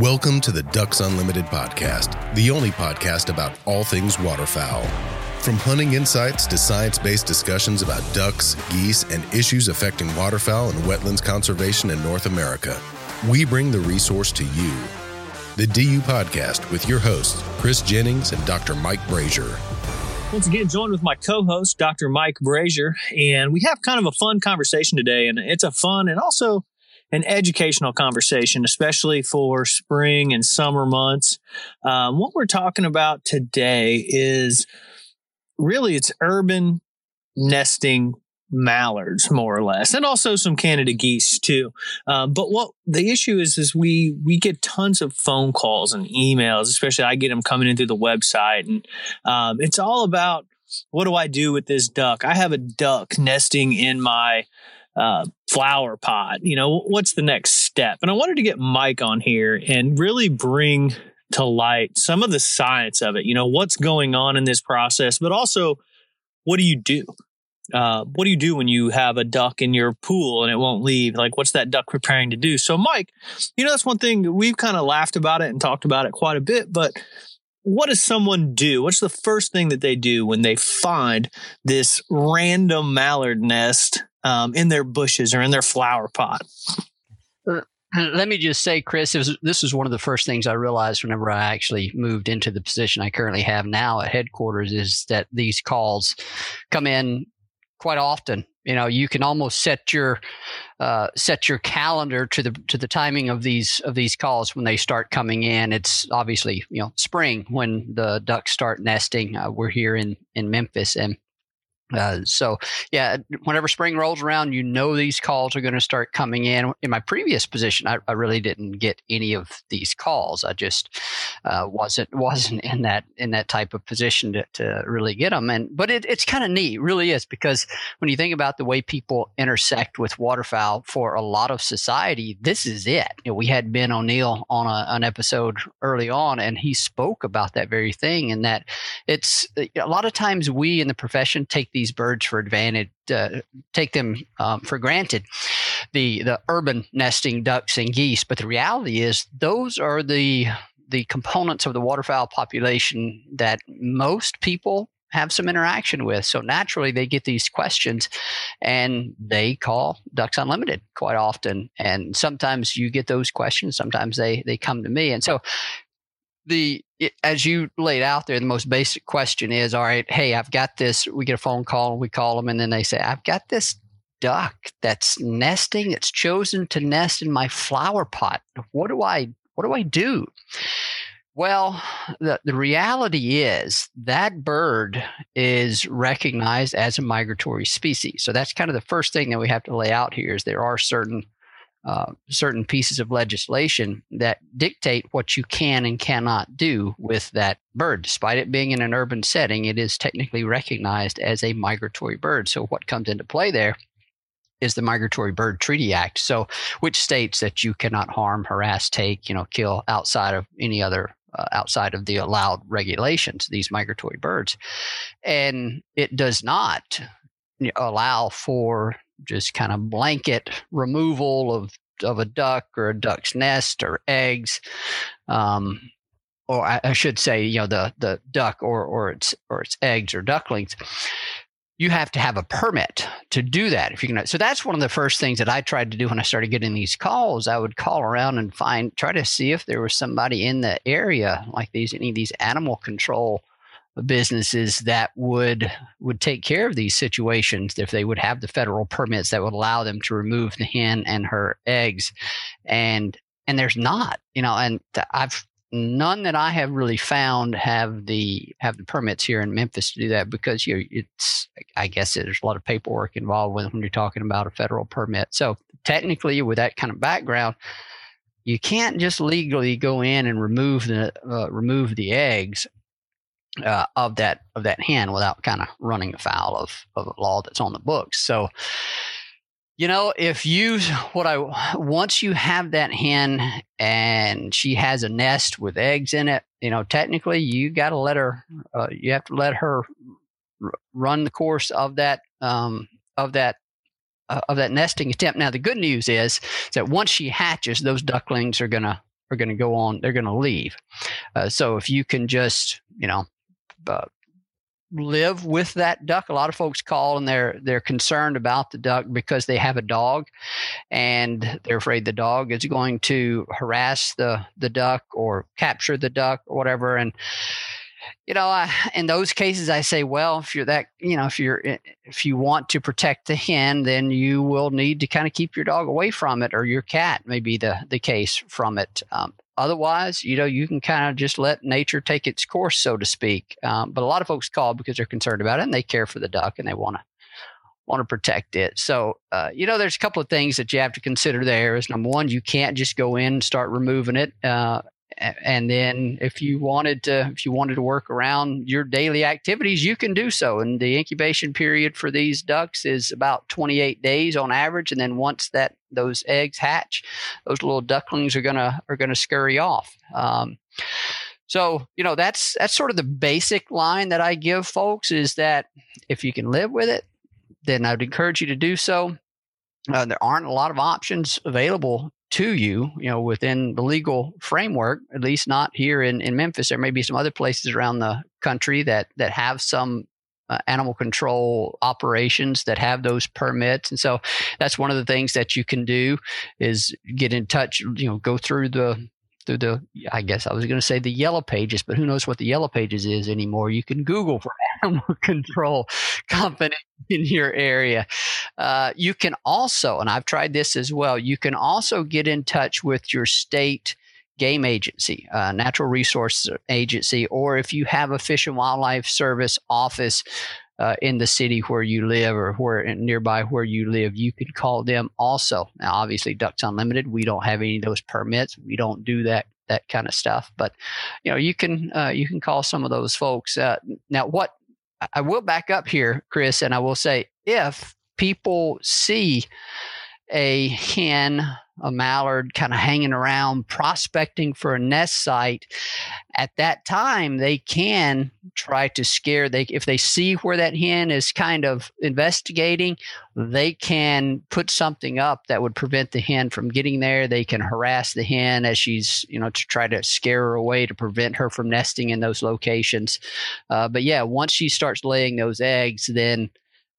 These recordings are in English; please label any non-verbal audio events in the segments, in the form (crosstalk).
Welcome to the Ducks Unlimited podcast, the only podcast about all things waterfowl. From hunting insights to science based discussions about ducks, geese, and issues affecting waterfowl and wetlands conservation in North America, we bring the resource to you. The DU Podcast with your hosts, Chris Jennings and Dr. Mike Brasher. Once again, joined with my co host, Dr. Mike Brasher, and we have kind of a fun conversation today. And it's a fun and also an educational conversation, especially for spring and summer months. Um, what we're talking about today is really it's urban nesting mallards more or less and also some canada geese too um, but what the issue is is we we get tons of phone calls and emails especially i get them coming in through the website and um, it's all about what do i do with this duck i have a duck nesting in my uh, flower pot. You know, what's the next step? And I wanted to get Mike on here and really bring to light some of the science of it. You know, what's going on in this process, but also what do you do? Uh, what do you do when you have a duck in your pool and it won't leave? Like, what's that duck preparing to do? So, Mike, you know, that's one thing we've kind of laughed about it and talked about it quite a bit, but what does someone do? What's the first thing that they do when they find this random mallard nest um, in their bushes or in their flower pot. Uh, let me just say, Chris, was, this was one of the first things I realized whenever I actually moved into the position I currently have now at headquarters is that these calls come in quite often. You know, you can almost set your uh, set your calendar to the to the timing of these of these calls when they start coming in. It's obviously you know spring when the ducks start nesting. Uh, we're here in in Memphis, and uh, so yeah, whenever spring rolls around, you know these calls are going to start coming in. In my previous position, I, I, really didn't get any of these calls. I just uh, wasn't (laughs) wasn't in that in that type of position to, to really get them. And but it, it's kind of neat, really is, because when you think about the way people intersect with waterfowl for a lot of society, this is it. You know, we had Ben O'Neill on a, an episode early on, and he spoke about that very thing, and that it's a lot of times we in the profession take these birds for advantage, uh, take them um, for granted, the the urban nesting ducks and geese. But the reality is, those are the the components of the waterfowl population that most people have some interaction with. So naturally, they get these questions and they call Ducks Unlimited quite often. And sometimes you get those questions, sometimes they, they come to me. And so the as you laid out there, the most basic question is, all right, hey, I've got this. We get a phone call and we call them, and then they say, I've got this duck that's nesting. It's chosen to nest in my flower pot. What do I what do I do? Well, the, the reality is that bird is recognized as a migratory species. So that's kind of the first thing that we have to lay out here is there are certain uh, certain pieces of legislation that dictate what you can and cannot do with that bird. Despite it being in an urban setting, it is technically recognized as a migratory bird. So, what comes into play there is the Migratory Bird Treaty Act. So, which states that you cannot harm, harass, take, you know, kill outside of any other uh, outside of the allowed regulations these migratory birds, and it does not allow for just kind of blanket removal of of a duck or a duck's nest or eggs, um, or I, I, should say, you know, the the duck or or its or its eggs or ducklings. You have to have a permit to do that if you can. So that's one of the first things that I tried to do when I started getting these calls. I would call around and find, try to see if there was somebody in the area, like these any of these animal control businesses that would would take care of these situations if they would have the federal permits that would allow them to remove the hen and her eggs. And and there's not you know and i've none that i have really found have the have the permits here in memphis to do that because you know, it's i guess there's a lot of paperwork involved when you're talking about a federal permit. So technically with that kind of background you can't just legally go in and remove the uh, remove the eggs uh, of that of that hen without kind of running afoul of of a law that's on the books. So, you know, if you what I once you have that hen and she has a nest with eggs in it, you know, technically you got to let her. Uh, you have to let her r- run the course of that um, of that uh, of that nesting attempt. Now, the good news is that once she hatches, those ducklings are gonna are gonna go on. They're gonna leave. Uh, so if you can just you know uh, live with that duck. A lot of folks call and they're they're concerned about the duck because they have a dog, and they're afraid the dog is going to harass the the duck or capture the duck or whatever. And you know, I, in those cases, I say, well, if you're that, you know, if you're if you want to protect the hen, then you will need to kind of keep your dog away from it, or your cat may be the the case from it. Um, otherwise, you know, you can kind of just let nature take its course, so to speak. Um, but a lot of folks call because they're concerned about it and they care for the duck and they want to want to protect it. So, uh, you know, there's a couple of things that you have to consider there. Is number one, you can't just go in and start removing it. Uh, and then if you wanted to if you wanted to work around your daily activities you can do so. And the incubation period for these ducks is about 28 days on average. And then once that those eggs hatch those little ducklings are gonna are gonna scurry off. Um, so you know that's that's sort of the basic line that i give folks is that if you can live with it then i'd encourage you to do so. Uh, there aren't a lot of options available to you, you know, within the legal framework, at least not here in, in Memphis. There may be some other places around the country that, that have some uh, animal control operations that have those permits. And so that's one of the things that you can do is get in touch, you know, go through the through the I guess I was going to say the yellow pages, but who knows what the yellow pages is anymore? You can Google for (laughs) animal control (laughs) company in your area. Uh, you can also, and I've tried this as well. You can also get in touch with your state game agency, uh, natural resource agency, or if you have a fish and wildlife service office uh, in the city where you live or where nearby where you live, you can call them also. Now, obviously, Ducks Unlimited, we don't have any of those permits. We don't do that that kind of stuff. But you know, you can uh, you can call some of those folks. Uh, now, what I will back up here, Chris, and I will say if people see a hen a mallard kind of hanging around prospecting for a nest site. At that time they can try to scare they if they see where that hen is kind of investigating they can put something up that would prevent the hen from getting there. They can harass the hen as she's you know to try to scare her away to prevent her from nesting in those locations. Uh, but yeah once she starts laying those eggs then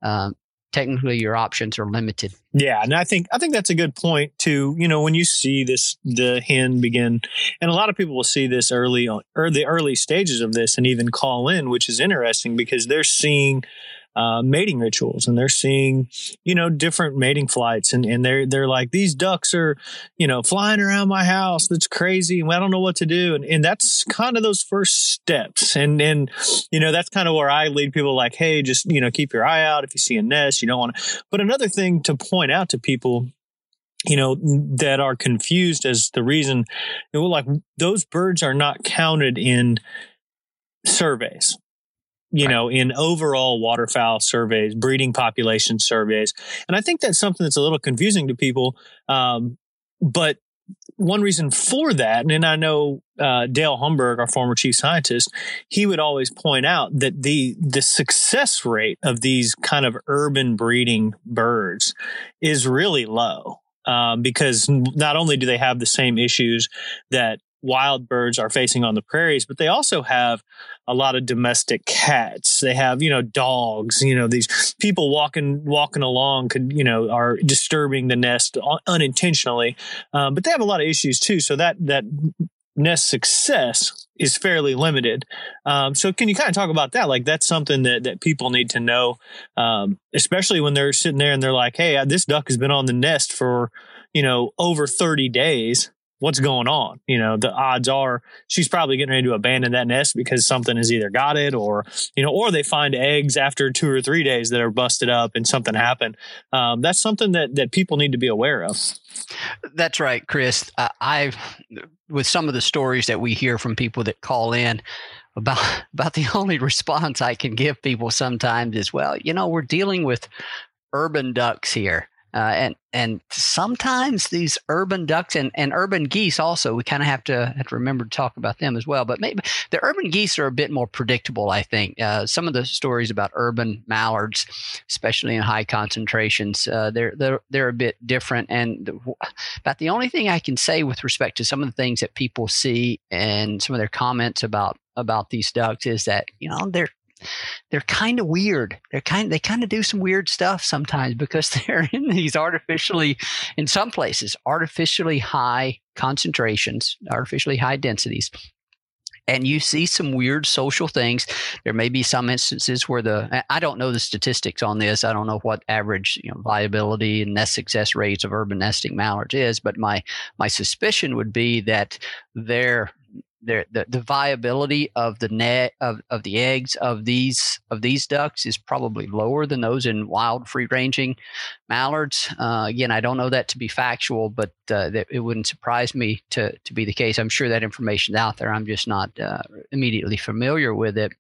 um, technically your options are limited. Yeah, and I think I think that's a good point too. You know, when you see this the hen begin, and a lot of people will see this early on, or the early stages of this, and even call in, which is interesting because they're seeing uh, mating rituals and they're seeing you know different mating flights and, and they're they're like these ducks are you know flying around my house. That's crazy and I don't know what to do. And, and that's kind of those first steps and and you know that's kind of where I lead people like hey just you know keep your eye out. If you see a nest you don't want to but another thing to point out to people you know that are confused as the reason you know, like those birds are not counted in surveys you know, in overall waterfowl surveys, breeding population surveys. And I think that's something that's a little confusing to people. Um, but one reason for that, and I know uh, Dale Humburg, our former chief scientist, he would always point out that the the success rate of these kind of urban breeding birds is really low. Um, because not only do they have the same issues that wild birds are facing on the prairies, but they also have a lot of domestic cats. They have, you know, dogs, you know, these people walking, walking along could, you know, are disturbing the nest unintentionally. Um, but they have a lot of issues too. So that, that nest success is fairly limited. Um, so can you kind of talk about that? Like that's something that, that people need to know, um, especially when they're sitting there and they're like, Hey, this duck has been on the nest for, you know, over 30 days what's going on. You know, the odds are she's probably getting ready to abandon that nest because something has either got it or, you know, or they find eggs after two or three days that are busted up and something happened. Um, that's something that, that people need to be aware of. That's right, Chris. Uh, I've, with some of the stories that we hear from people that call in, about (laughs) about the only response I can give people sometimes is, well, you know, we're dealing with urban ducks here. Uh, and and sometimes these urban ducks and, and urban geese also we kind of have to have to remember to talk about them as well. But maybe the urban geese are a bit more predictable. I think uh, some of the stories about urban mallards, especially in high concentrations, uh, they're they're they're a bit different. And the, about the only thing I can say with respect to some of the things that people see and some of their comments about about these ducks is that you know they're they're kind of weird. They're kind they kind of do some weird stuff sometimes because (laughs) they're in these artificially in some places artificially high concentrations, artificially high densities. And you see some weird social things. There may be some instances where the I don't know the statistics on this. I don't know what average you know, viability and nest success rates of urban nesting mallards is, but my my suspicion would be that their the, the viability of the net of, of the eggs of these of these ducks is probably lower than those in wild free ranging mallards. Uh, again, I don't know that to be factual, but uh, that it wouldn't surprise me to to be the case. I'm sure that information's out there. I'm just not uh, immediately familiar with it.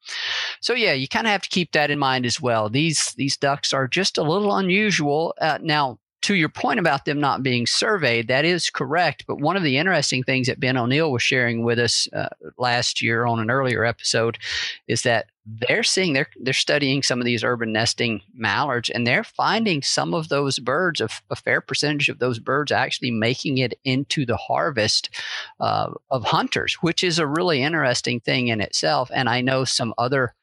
So yeah, you kind of have to keep that in mind as well. These these ducks are just a little unusual. Uh, now, to your point about them not being surveyed, that is correct. But one of the interesting things that Ben O'Neill was sharing with us uh, last year on an earlier episode is that they're seeing they're they're studying some of these urban nesting mallards, and they're finding some of those birds, a, a fair percentage of those birds, actually making it into the harvest uh, of hunters, which is a really interesting thing in itself. And I know some other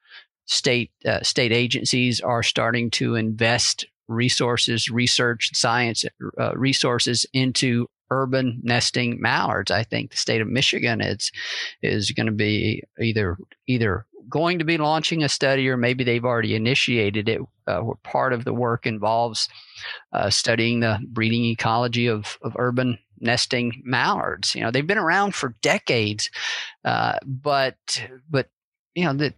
state uh, state agencies are starting to invest resources, research, science uh, resources into urban nesting mallards. I think the state of Michigan is is going to be either either going to be launching a study or maybe they've already initiated it. Uh, part of the work involves uh, studying the breeding ecology of, of urban nesting mallards. You know, they've been around for decades, uh, but but you know, the,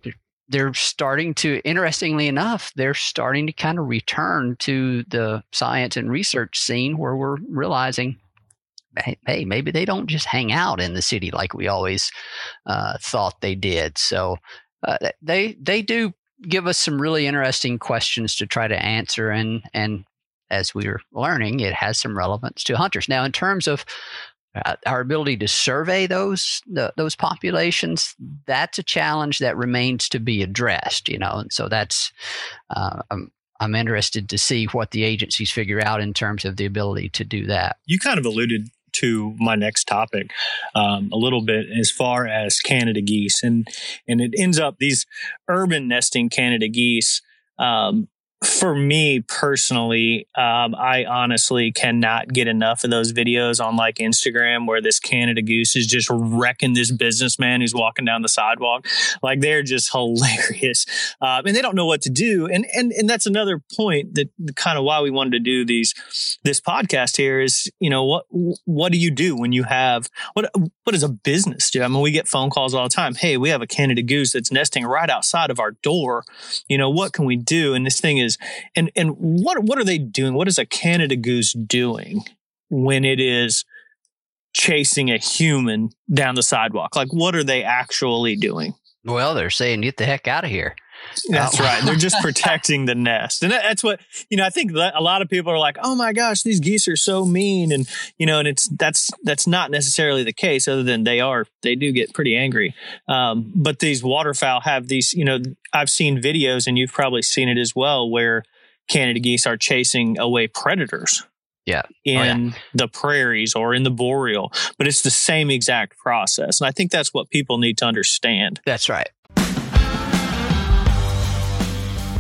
they're starting to interestingly enough they're starting to kind of return to the science and research scene where we're realizing hey maybe they don't just hang out in the city like we always uh, thought they did. So uh, they they do give us some really interesting questions to try to answer and and as we're learning it has some relevance to hunters. Now in terms of our ability to survey those the, those populations that's a challenge that remains to be addressed you know and so that's uh, I'm, I'm interested to see what the agencies figure out in terms of the ability to do that. You kind of alluded to my next topic um, a little bit as far as Canada geese and and it ends up these urban nesting Canada geese um, for me personally, um, I honestly cannot get enough of those videos on like Instagram where this Canada goose is just wrecking this businessman who's walking down the sidewalk. Like they're just (laughs) hilarious, um, and they don't know what to do. And and and that's another point that kind of why we wanted to do these this podcast here is you know what what do you do when you have what what does a business do? I mean, we get phone calls all the time. Hey, we have a Canada goose that's nesting right outside of our door. You know what can we do? And this thing is and and what what are they doing? What is a Canada goose doing when it is chasing a human down the sidewalk? Like what are they actually doing? Well, they're saying get the heck out of here. That's right. They're just protecting the nest. And that's what, you know, I think a lot of people are like, "Oh my gosh, these geese are so mean." And, you know, and it's that's that's not necessarily the case other than they are they do get pretty angry. Um, but these waterfowl have these, you know, I've seen videos and you've probably seen it as well where Canada geese are chasing away predators. Yeah. In oh, yeah. the prairies or in the boreal, but it's the same exact process. And I think that's what people need to understand. That's right.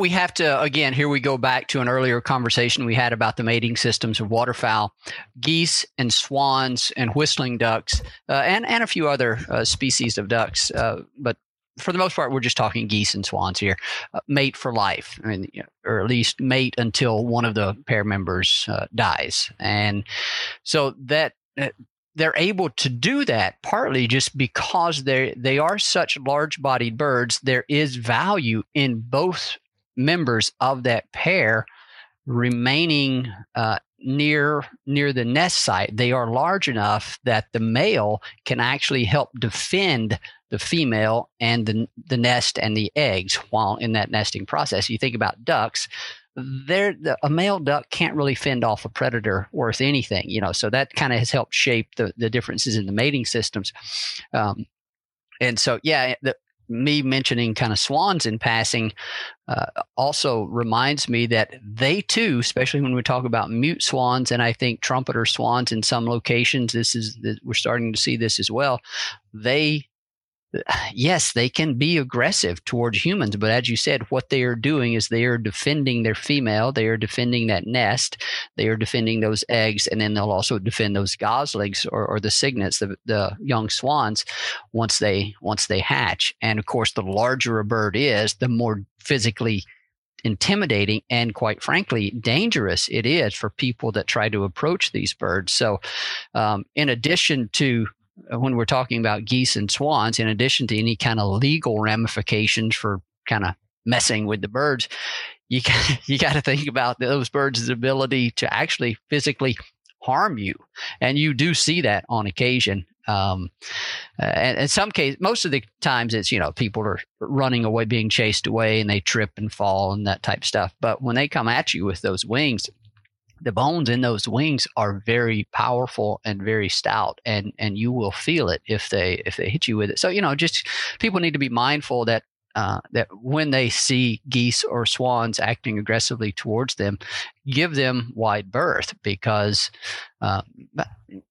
we have to again here we go back to an earlier conversation we had about the mating systems of waterfowl geese and swans and whistling ducks uh, and and a few other uh, species of ducks uh, but for the most part we're just talking geese and swans here uh, mate for life I mean, or at least mate until one of the pair members uh, dies. And so that uh, they're able to do that partly just because they they are such large bodied birds there is value in both members of that pair remaining uh, near near the nest site they are large enough that the male can actually help defend the female and the, the nest and the eggs while in that nesting process. You think about ducks there the, a male duck can't really fend off a predator worth anything you know so that kind of has helped shape the, the differences in the mating systems. Um, and so yeah the, me mentioning kind of swans in passing uh, also reminds me that they too, especially when we talk about mute swans and I think trumpeter swans in some locations, this is we're starting to see this as well. They yes, they can be aggressive towards humans, but as you said, what they are doing is they are defending their female, they are defending that nest, they are defending those eggs, and then they'll also defend those goslings or, or the cygnets, the, the young swans, once they once they hatch. And of course, the larger a bird is, the more physically intimidating and quite frankly dangerous it is for people that try to approach these birds so um, in addition to when we're talking about geese and swans, in addition to any kind of legal ramifications for kind of messing with the birds, you (laughs) you got to think about those birds' ability to actually physically harm you, and you do see that on occasion. Um, and in some cases, most of the times, it's you know people are running away, being chased away, and they trip and fall and that type of stuff. But when they come at you with those wings, the bones in those wings are very powerful and very stout and and you will feel it if they if they hit you with it so you know just people need to be mindful that uh, that when they see geese or swans acting aggressively towards them, give them wide berth because, uh,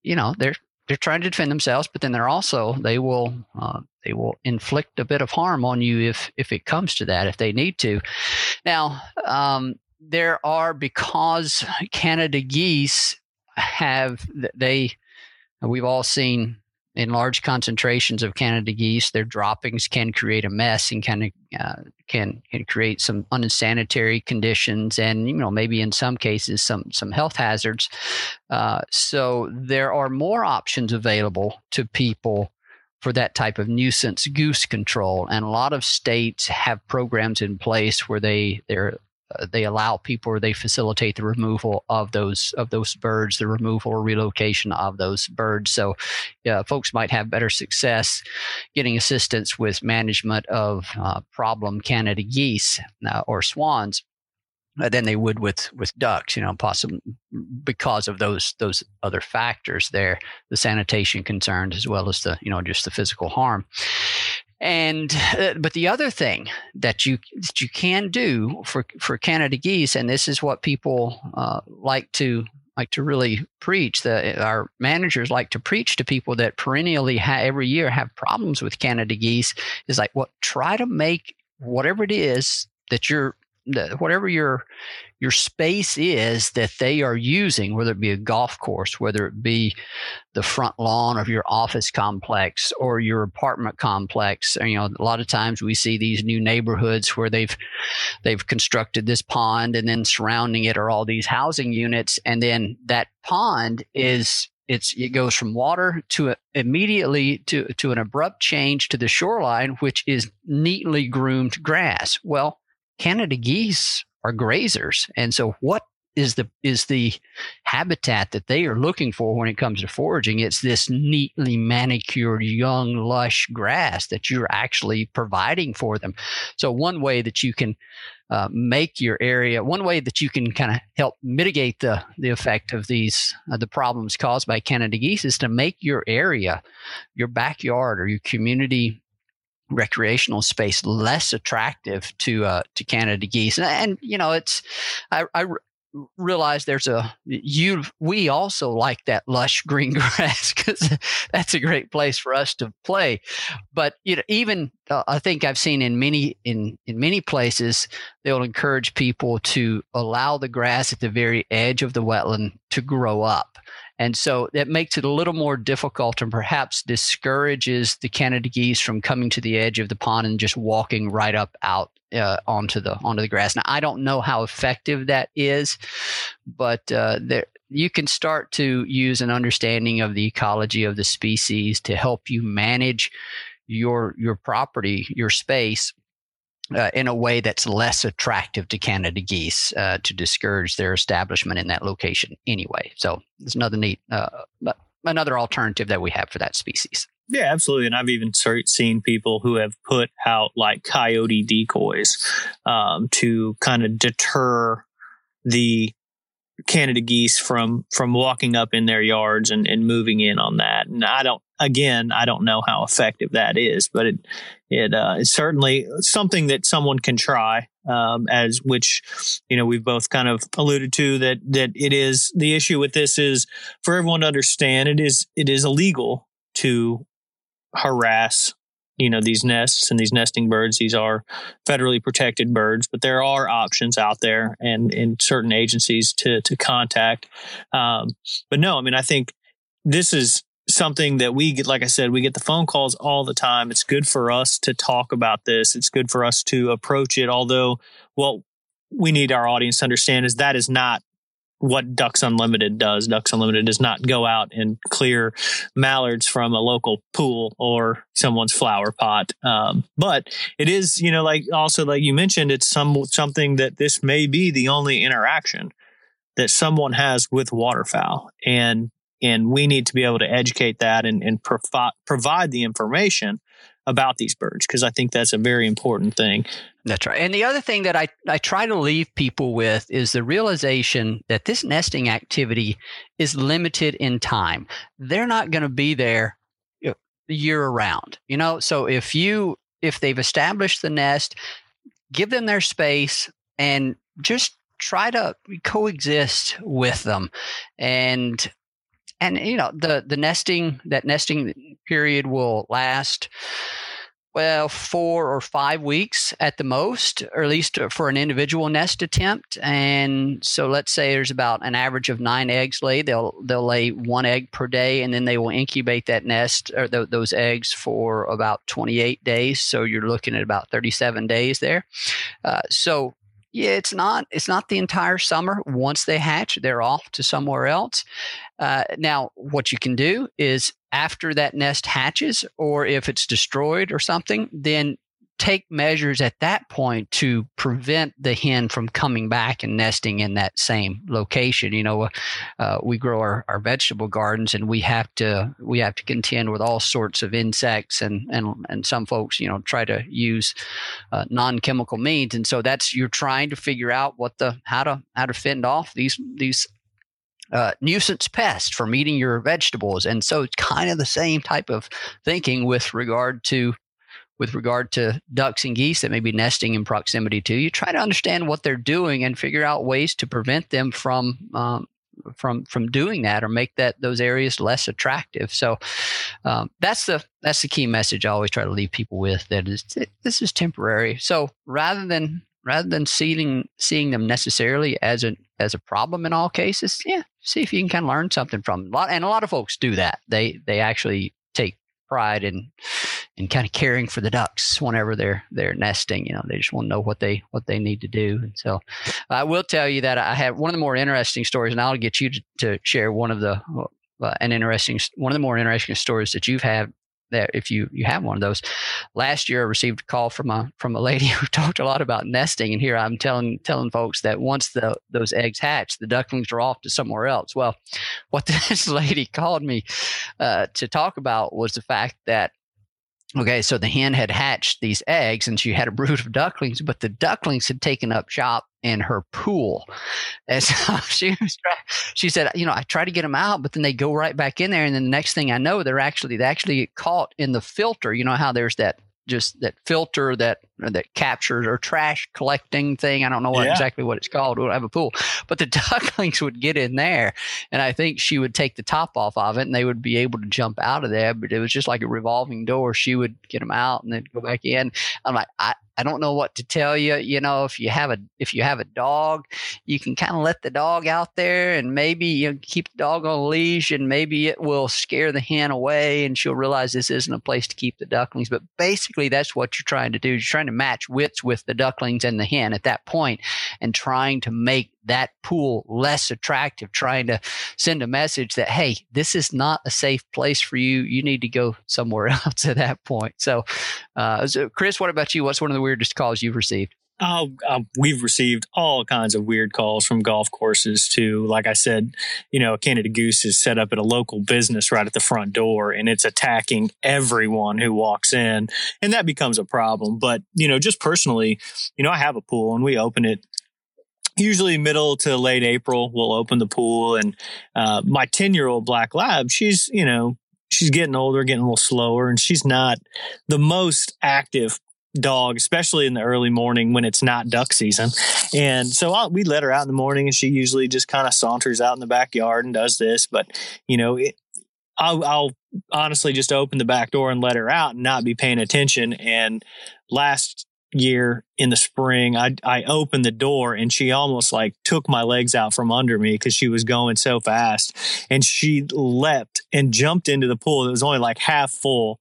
you know, they're they're trying to defend themselves, but then they're also they will uh, they will inflict a bit of harm on you if if it comes to that if they need to. Now, um, there are because Canada geese have they we've all seen in large concentrations of Canada geese, their droppings can create a mess and of uh, can can create some unsanitary conditions, and you know maybe in some cases some some health hazards. Uh, so there are more options available to people for that type of nuisance goose control, and a lot of states have programs in place where they they're they allow people or they facilitate the removal of those of those birds, the removal or relocation of those birds. So, yeah, folks might have better success getting assistance with management of uh, problem Canada geese uh, or swans uh, than they would with with ducks. You know, possibly because of those those other factors there, the sanitation concerns as well as the you know just the physical harm. And uh, but the other thing that you that you can do for for Canada geese, and this is what people uh, like to like to really preach. That our managers like to preach to people that perennially ha- every year have problems with Canada geese. Is like what try to make whatever it is that you're whatever your your space is that they are using, whether it be a golf course, whether it be the front lawn of your office complex or your apartment complex. You know, a lot of times we see these new neighborhoods where they've they've constructed this pond and then surrounding it are all these housing units, and then that pond is it's it goes from water to a, immediately to to an abrupt change to the shoreline, which is neatly groomed grass. Well, Canada geese are grazers. And so what is the is the habitat that they are looking for when it comes to foraging it's this neatly manicured young lush grass that you're actually providing for them so one way that you can uh, make your area one way that you can kind of help mitigate the the effect of these uh, the problems caused by canada geese is to make your area your backyard or your community recreational space less attractive to uh, to Canada geese. And, and you know, it's I, I, realize there's a you we also like that lush (laughs) green grass because that's a great place for us to play but you know even uh, i think i've seen in many in in many places they'll encourage people to allow the grass at the very edge of the wetland to grow up and so that makes it a little more difficult and perhaps discourages the Canada geese from coming to the edge of the pond and just walking right up out uh, onto the onto the grass. Now I don't know how effective that is, but uh, there you can start to use an understanding of the ecology of the species to help you manage your your property, your space uh, in a way that's less attractive to Canada geese uh, to discourage their establishment in that location anyway. So it's another neat, uh, another alternative that we have for that species. Yeah, absolutely. And I've even seen people who have put out like coyote decoys um, to kind of deter the Canada geese from from walking up in their yards and, and moving in on that. And I don't again, I don't know how effective that is, but it it uh, it's certainly something that someone can try. Um, as which you know we've both kind of alluded to that that it is the issue with this is for everyone to understand it is it is illegal to harass you know these nests and these nesting birds these are federally protected birds but there are options out there and in certain agencies to to contact um, but no i mean i think this is something that we get like i said we get the phone calls all the time it's good for us to talk about this it's good for us to approach it although what we need our audience to understand is that is not what Ducks Unlimited does. Ducks Unlimited does not go out and clear mallards from a local pool or someone's flower pot. Um, but it is, you know, like also like you mentioned, it's some something that this may be the only interaction that someone has with waterfowl, and and we need to be able to educate that and, and provi- provide the information about these birds because I think that's a very important thing. That's right. And the other thing that I, I try to leave people with is the realization that this nesting activity is limited in time. They're not going to be there year around. You know, so if you if they've established the nest, give them their space and just try to coexist with them and and you know the the nesting that nesting period will last well, four or five weeks at the most, or at least for an individual nest attempt. And so, let's say there's about an average of nine eggs laid. They'll they'll lay one egg per day, and then they will incubate that nest or th- those eggs for about 28 days. So you're looking at about 37 days there. Uh, so yeah, it's not it's not the entire summer. Once they hatch, they're off to somewhere else. Uh, now, what you can do is after that nest hatches, or if it's destroyed or something, then take measures at that point to prevent the hen from coming back and nesting in that same location. You know, uh, we grow our, our vegetable gardens, and we have to we have to contend with all sorts of insects, and and and some folks, you know, try to use uh, non chemical means, and so that's you're trying to figure out what the how to how to fend off these these uh, nuisance pest from eating your vegetables. And so it's kind of the same type of thinking with regard to with regard to ducks and geese that may be nesting in proximity to you. Try to understand what they're doing and figure out ways to prevent them from um, from from doing that or make that those areas less attractive. So um, that's the that's the key message I always try to leave people with. That is this is temporary. So rather than rather than seeing seeing them necessarily as a as a problem in all cases, yeah, see if you can kind of learn something from them. And a lot of folks do that. They they actually take pride in in kind of caring for the ducks whenever they're they're nesting. You know, they just want to know what they what they need to do. And so, I will tell you that I have one of the more interesting stories, and I'll get you to, to share one of the uh, an interesting one of the more interesting stories that you've had that if you you have one of those. Last year, I received a call from a from a lady (laughs) who talked a lot about nesting, and here I'm telling telling folks that once the those eggs hatch, the ducklings are off to somewhere else. Well, what (laughs) this lady called me uh, to talk about was the fact that Okay, so the hen had hatched these eggs and she had a brood of ducklings, but the ducklings had taken up shop in her pool. And (laughs) so she was, she said, you know, I try to get them out, but then they go right back in there. And then the next thing I know, they're actually, they actually get caught in the filter. You know how there's that just that filter that that captures or trash collecting thing. I don't know what yeah. exactly what it's called. We don't have a pool, but the (laughs) ducklings would get in there, and I think she would take the top off of it, and they would be able to jump out of there. But it was just like a revolving door. She would get them out and then go back in. I'm like, I, I don't know what to tell you. You know, if you have a if you have a dog, you can kind of let the dog out there and maybe you know, keep the dog on a leash and maybe it will scare the hen away and she'll realize this isn't a place to keep the ducklings. But basically, that's what you're trying to do. You're trying to match wits with the ducklings and the hen at that point and trying to make that pool less attractive, trying to send a message that, hey, this is not a safe place for you. You need to go somewhere (laughs) else at that point. So, uh, so Chris, what about you? What's one of the weirdest calls you've received? Oh, uh, we've received all kinds of weird calls from golf courses to, Like I said, you know, a Canada Goose is set up at a local business right at the front door and it's attacking everyone who walks in. And that becomes a problem. But, you know, just personally, you know, I have a pool and we open it usually middle to late April, we'll open the pool. And uh, my 10 year old black lab, she's, you know, she's getting older, getting a little slower, and she's not the most active dog, especially in the early morning when it's not duck season. And so I'll, we let her out in the morning, and she usually just kind of saunters out in the backyard and does this. But, you know, it, I'll, I'll honestly just open the back door and let her out and not be paying attention. And last year in the spring, I I opened the door and she almost like took my legs out from under me because she was going so fast. And she leapt and jumped into the pool. It was only like half full,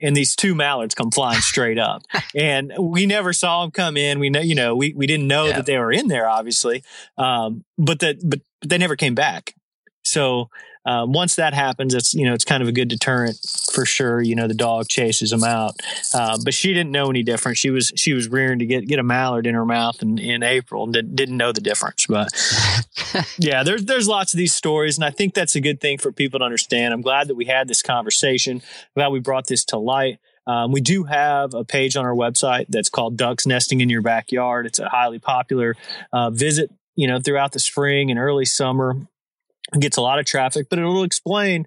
and these two mallards come flying straight up. (laughs) and we never saw them come in. We know, you know, we we didn't know yeah. that they were in there, obviously, um, but that but they never came back. So uh, once that happens, it's you know it's kind of a good deterrent for sure. You know the dog chases them out, uh, but she didn't know any different. She was she was rearing to get get a mallard in her mouth in, in April and did, didn't know the difference. But (laughs) yeah, there's there's lots of these stories, and I think that's a good thing for people to understand. I'm glad that we had this conversation. glad we brought this to light. Um, we do have a page on our website that's called Ducks Nesting in Your Backyard. It's a highly popular uh, visit you know throughout the spring and early summer it gets a lot of traffic, but it'll explain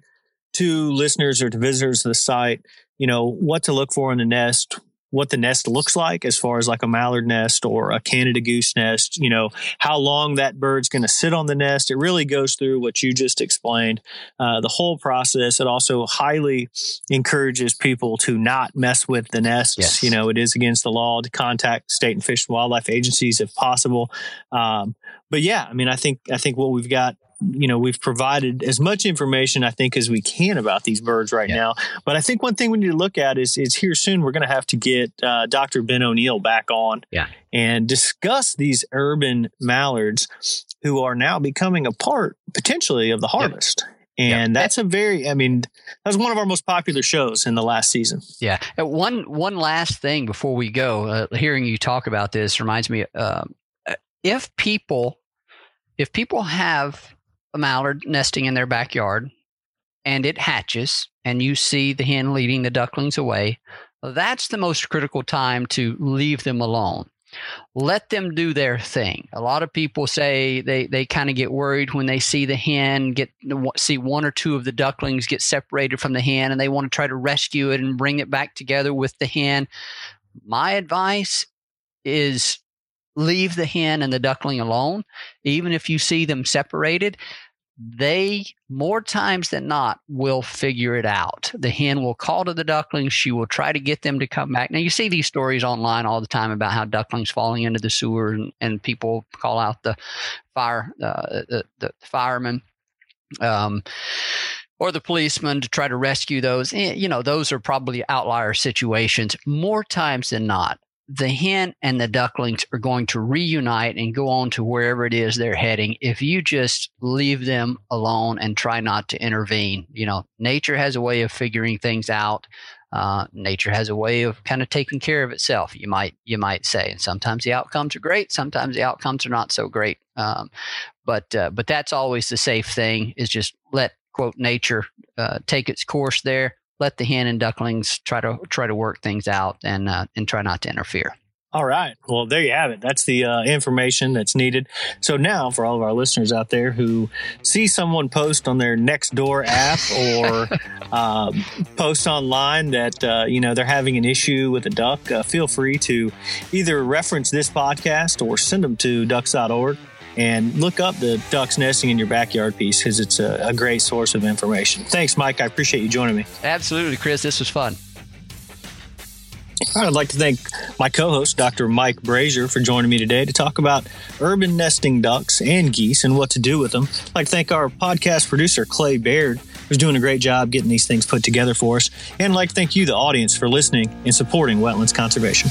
to listeners or to visitors to the site, you know, what to look for in the nest, what the nest looks like as far as like a mallard nest or a Canada goose nest, you know, how long that bird's going to sit on the nest. It really goes through what you just explained, uh, the whole process. It also highly encourages people to not mess with the nests. Yes. You know, it is against the law to contact state and fish and wildlife agencies if possible. Um, but yeah, I mean, I think I think what we've got you know we've provided as much information I think as we can about these birds right yeah. now. But I think one thing we need to look at is is here soon we're going to have to get uh, Dr. Ben O'Neill back on yeah. and discuss these urban mallards who are now becoming a part potentially of the harvest. And that's a very, I mean, that was one of our most popular shows in the last season. Yeah. One one last thing before we go, uh, hearing you talk about this reminds me, uh, if people if people have a mallard nesting in their backyard and it hatches and you see the hen leading the ducklings away, that's the most critical time to leave them alone. Let them do their thing. A lot of people say they, they kind of get worried when they see the hen get see one or two of the ducklings get separated from the hen and they want to try to rescue it and bring it back together with the hen. My advice is leave the hen and the duckling alone. Even if you see them separated, they more times than not will figure it out. The hen will call to the ducklings. She will try to get them to come back. Now you see these stories online all the time about how ducklings falling into the sewer and, and people call out the fire uh, the, the firemen. Um, or the policeman to try to rescue those. Eh, you know, those are probably outlier situations. More times than not, the hen and the ducklings are going to reunite and go on to wherever it is they're heading if you just leave them alone and try not to intervene. You know, nature has a way of figuring things out. Uh, nature has a way of kind of taking care of itself. You might you might say, and sometimes the outcomes are great, sometimes the outcomes are not so great. Um, but uh, but that's always the safe thing is just let quote nature uh, take its course there let the hen and ducklings try to try to work things out and uh, and try not to interfere. All right. Well, there you have it. That's the uh, information that's needed. So now, for all of our listeners out there who see someone post on their Nextdoor app or (laughs) uh, post online that uh, you know they're having an issue with a duck, uh, feel free to either reference this podcast or send them to ducks.org and look up the ducks nesting in your backyard piece because it's a, a great source of information. Thanks, Mike. I appreciate you joining me. Absolutely, Chris. This was fun. I'd like to thank my co host, Dr. Mike Brasher, for joining me today to talk about urban nesting ducks and geese and what to do with them. I'd like to thank our podcast producer, Clay Baird, who's doing a great job getting these things put together for us. And I'd like to thank you, the audience, for listening and supporting wetlands conservation.